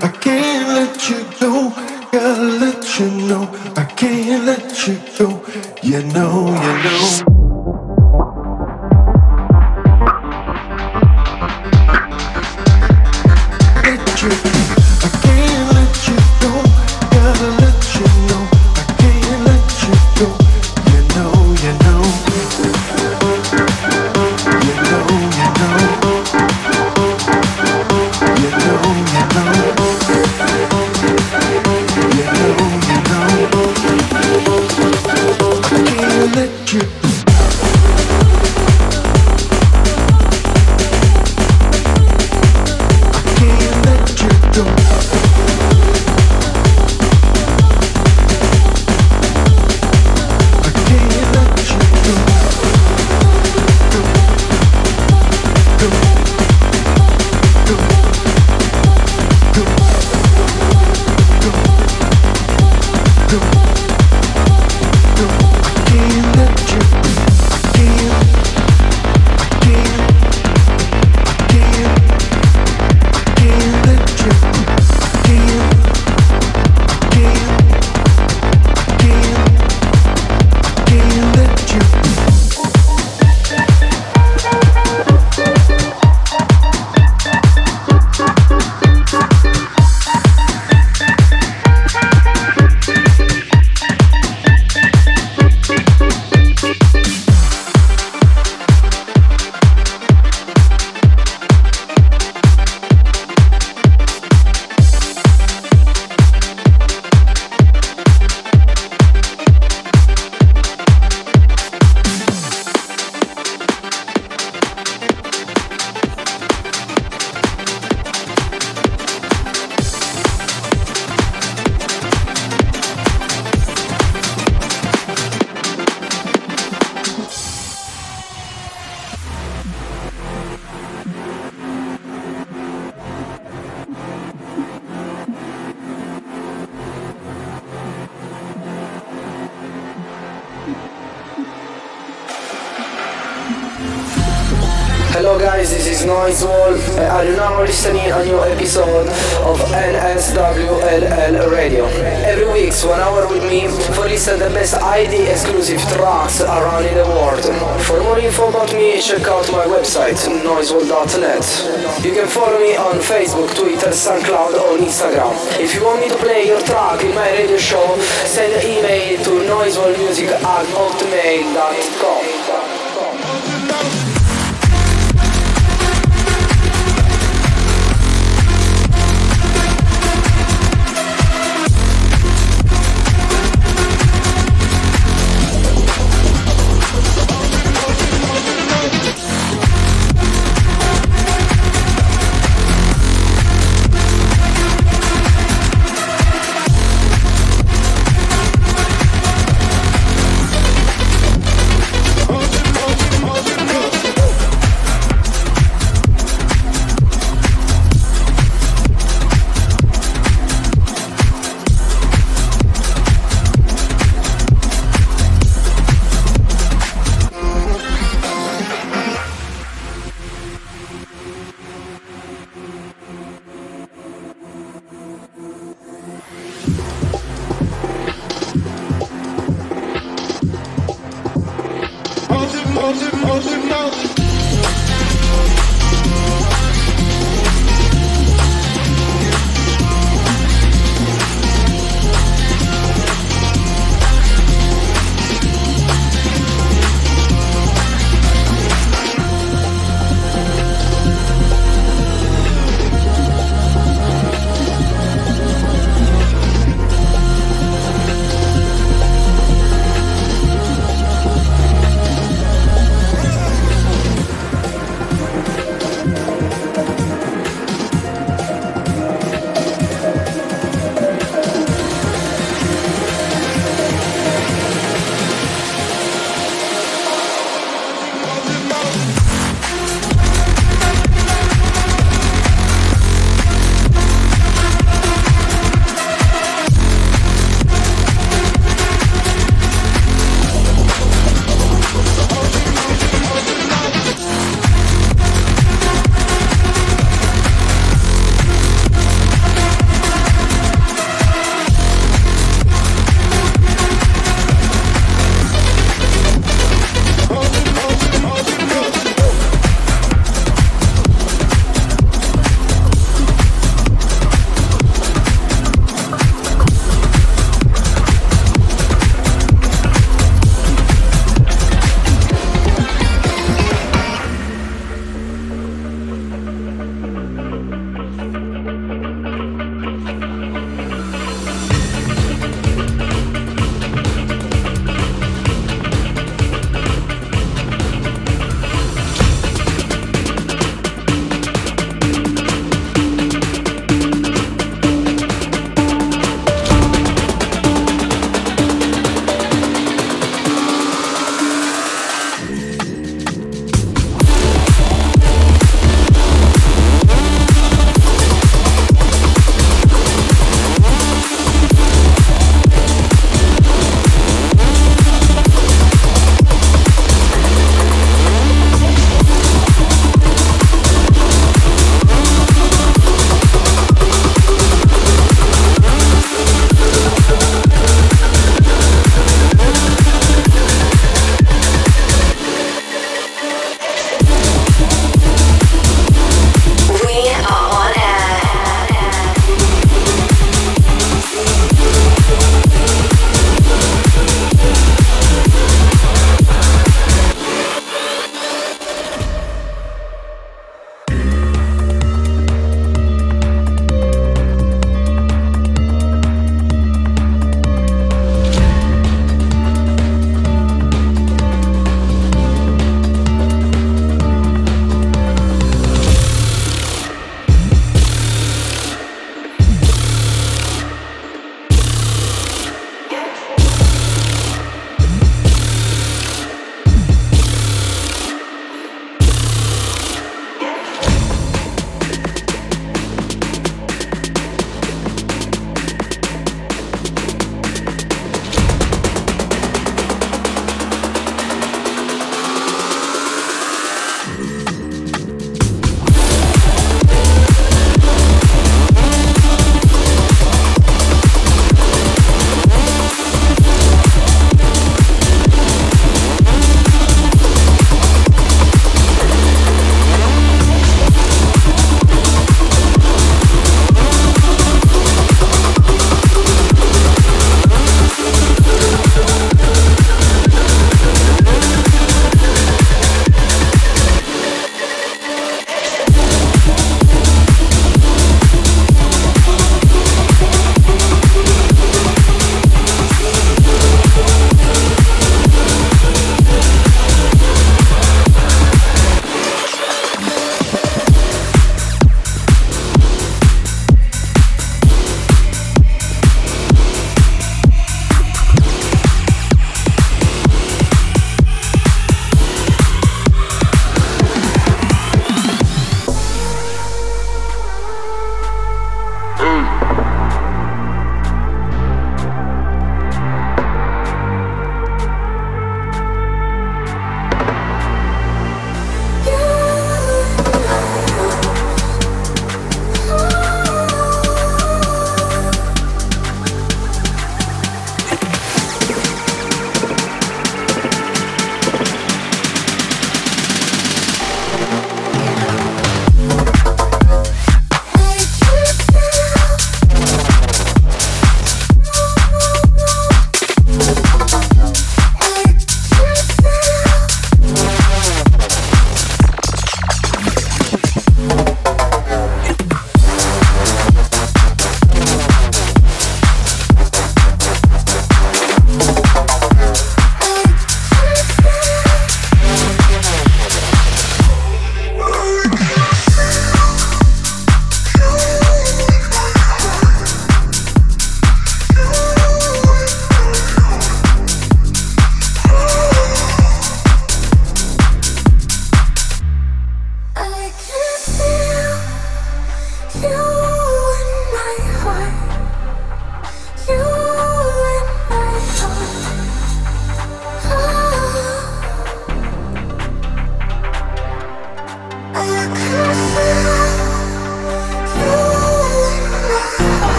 I can't let you go. Gotta let you know, I can't let you go. You know, you know. episode of NSWLL Radio. Every week, one hour with me for listen the best ID exclusive tracks around in the world. For more info about me, check out my website noiseworld.net. You can follow me on Facebook, Twitter, SoundCloud, or Instagram. If you want me to play your track in my radio show, send an email to noiseworldmusic at hotmail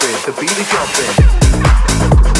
the beat is jumping.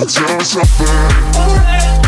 to do something.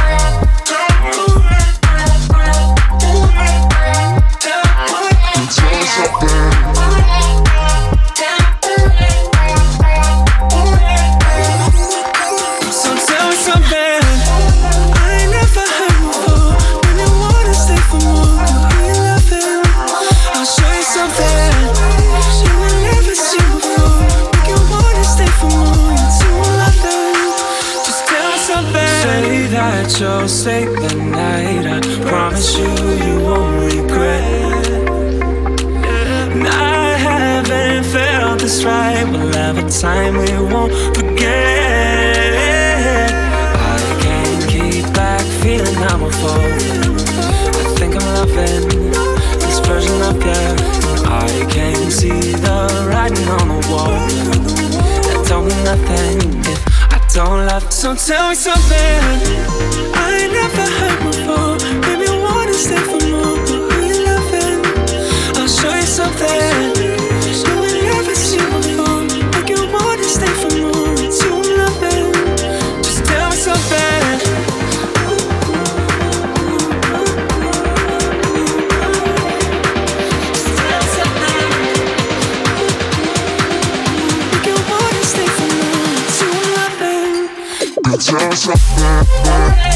So tell me something I never heard before. Make me wanna stay for more. We loving. I'll show you something. Cause I'm